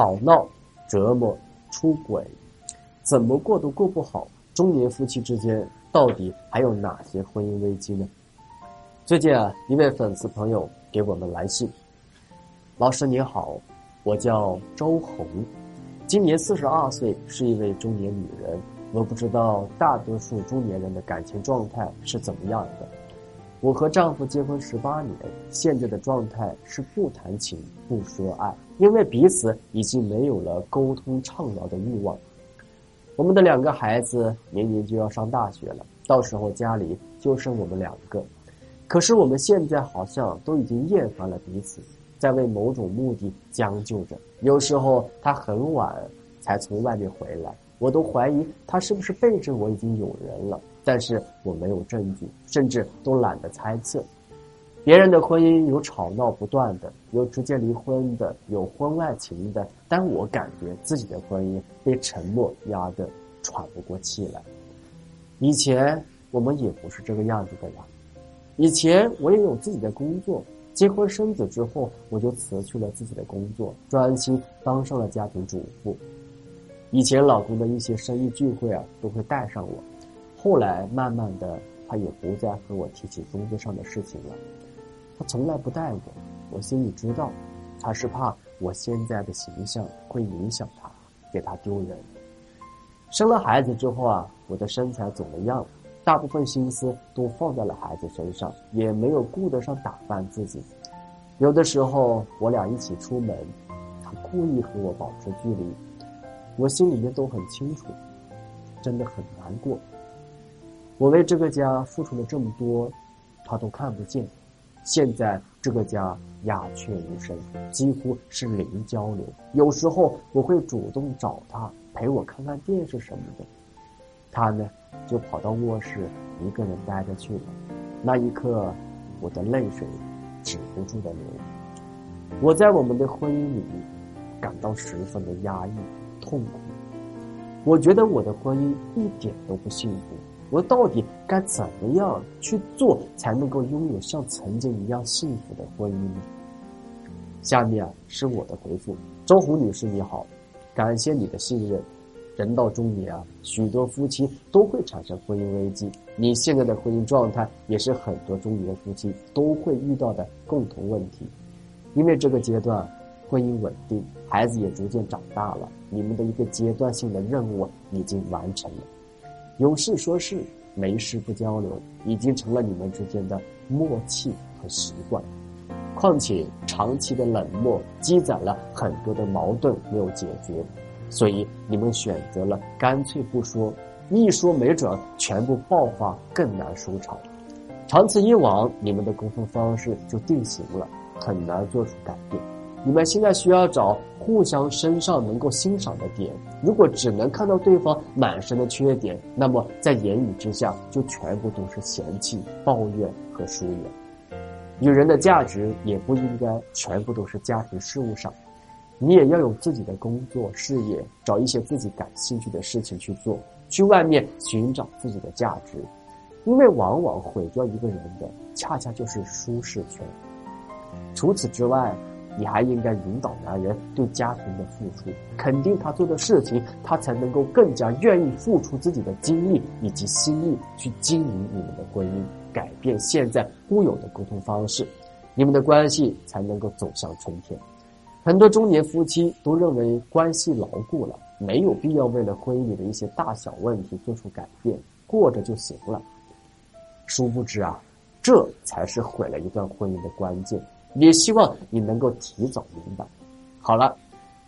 吵闹、折磨、出轨，怎么过都过不好。中年夫妻之间到底还有哪些婚姻危机呢？最近啊，一位粉丝朋友给我们来信，老师你好，我叫周红，今年四十二岁，是一位中年女人。我不知道大多数中年人的感情状态是怎么样的。我和丈夫结婚十八年，现在的状态是不谈情不说爱，因为彼此已经没有了沟通畅聊的欲望。我们的两个孩子年年就要上大学了，到时候家里就剩我们两个。可是我们现在好像都已经厌烦了彼此，在为某种目的将就着。有时候他很晚才从外面回来。我都怀疑他是不是背着我已经有人了，但是我没有证据，甚至都懒得猜测。别人的婚姻有吵闹不断的，有直接离婚的，有婚外情的，但我感觉自己的婚姻被沉默压得喘不过气来。以前我们也不是这个样子的呀，以前我也有自己的工作，结婚生子之后，我就辞去了自己的工作，专心当上了家庭主妇。以前老公的一些生意聚会啊，都会带上我。后来慢慢的，他也不再和我提起工作上的事情了。他从来不带我，我心里知道，他是怕我现在的形象会影响他，给他丢人。生了孩子之后啊，我的身材走了样，大部分心思都放在了孩子身上，也没有顾得上打扮自己。有的时候我俩一起出门，他故意和我保持距离。我心里面都很清楚，真的很难过。我为这个家付出了这么多，他都看不见。现在这个家鸦雀无声，几乎是零交流。有时候我会主动找他陪我看看电视什么的，他呢就跑到卧室一个人待着去了。那一刻，我的泪水止不住的流。我在我们的婚姻里感到十分的压抑。痛苦，我觉得我的婚姻一点都不幸福。我到底该怎么样去做，才能够拥有像曾经一样幸福的婚姻呢？下面是我的回复：周红女士你好，感谢你的信任。人到中年啊，许多夫妻都会产生婚姻危机。你现在的婚姻状态，也是很多中年夫妻都会遇到的共同问题。因为这个阶段。婚姻稳定，孩子也逐渐长大了，你们的一个阶段性的任务已经完成了。有事说事，没事不交流，已经成了你们之间的默契和习惯。况且长期的冷漠积攒了很多的矛盾没有解决，所以你们选择了干脆不说，一说没准全部爆发，更难收场。长此以往，你们的沟通方式就定型了，很难做出改变。你们现在需要找互相身上能够欣赏的点。如果只能看到对方满身的缺点，那么在言语之下就全部都是嫌弃、抱怨和疏远。女人的价值也不应该全部都是家庭事务上，你也要有自己的工作事业，找一些自己感兴趣的事情去做，去外面寻找自己的价值。因为往往毁掉一个人的，恰恰就是舒适圈。除此之外。你还应该引导男人对家庭的付出，肯定他做的事情，他才能够更加愿意付出自己的精力以及心意去经营你们的婚姻，改变现在固有的沟通方式，你们的关系才能够走向春天。很多中年夫妻都认为关系牢固了，没有必要为了婚姻里的一些大小问题做出改变，过着就行了。殊不知啊，这才是毁了一段婚姻的关键。也希望你能够提早明白。好了，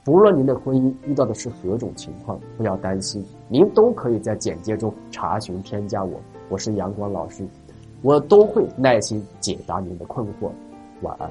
不论您的婚姻遇到的是何种情况，不要担心，您都可以在简介中查询添加我，我是阳光老师，我都会耐心解答您的困惑。晚安。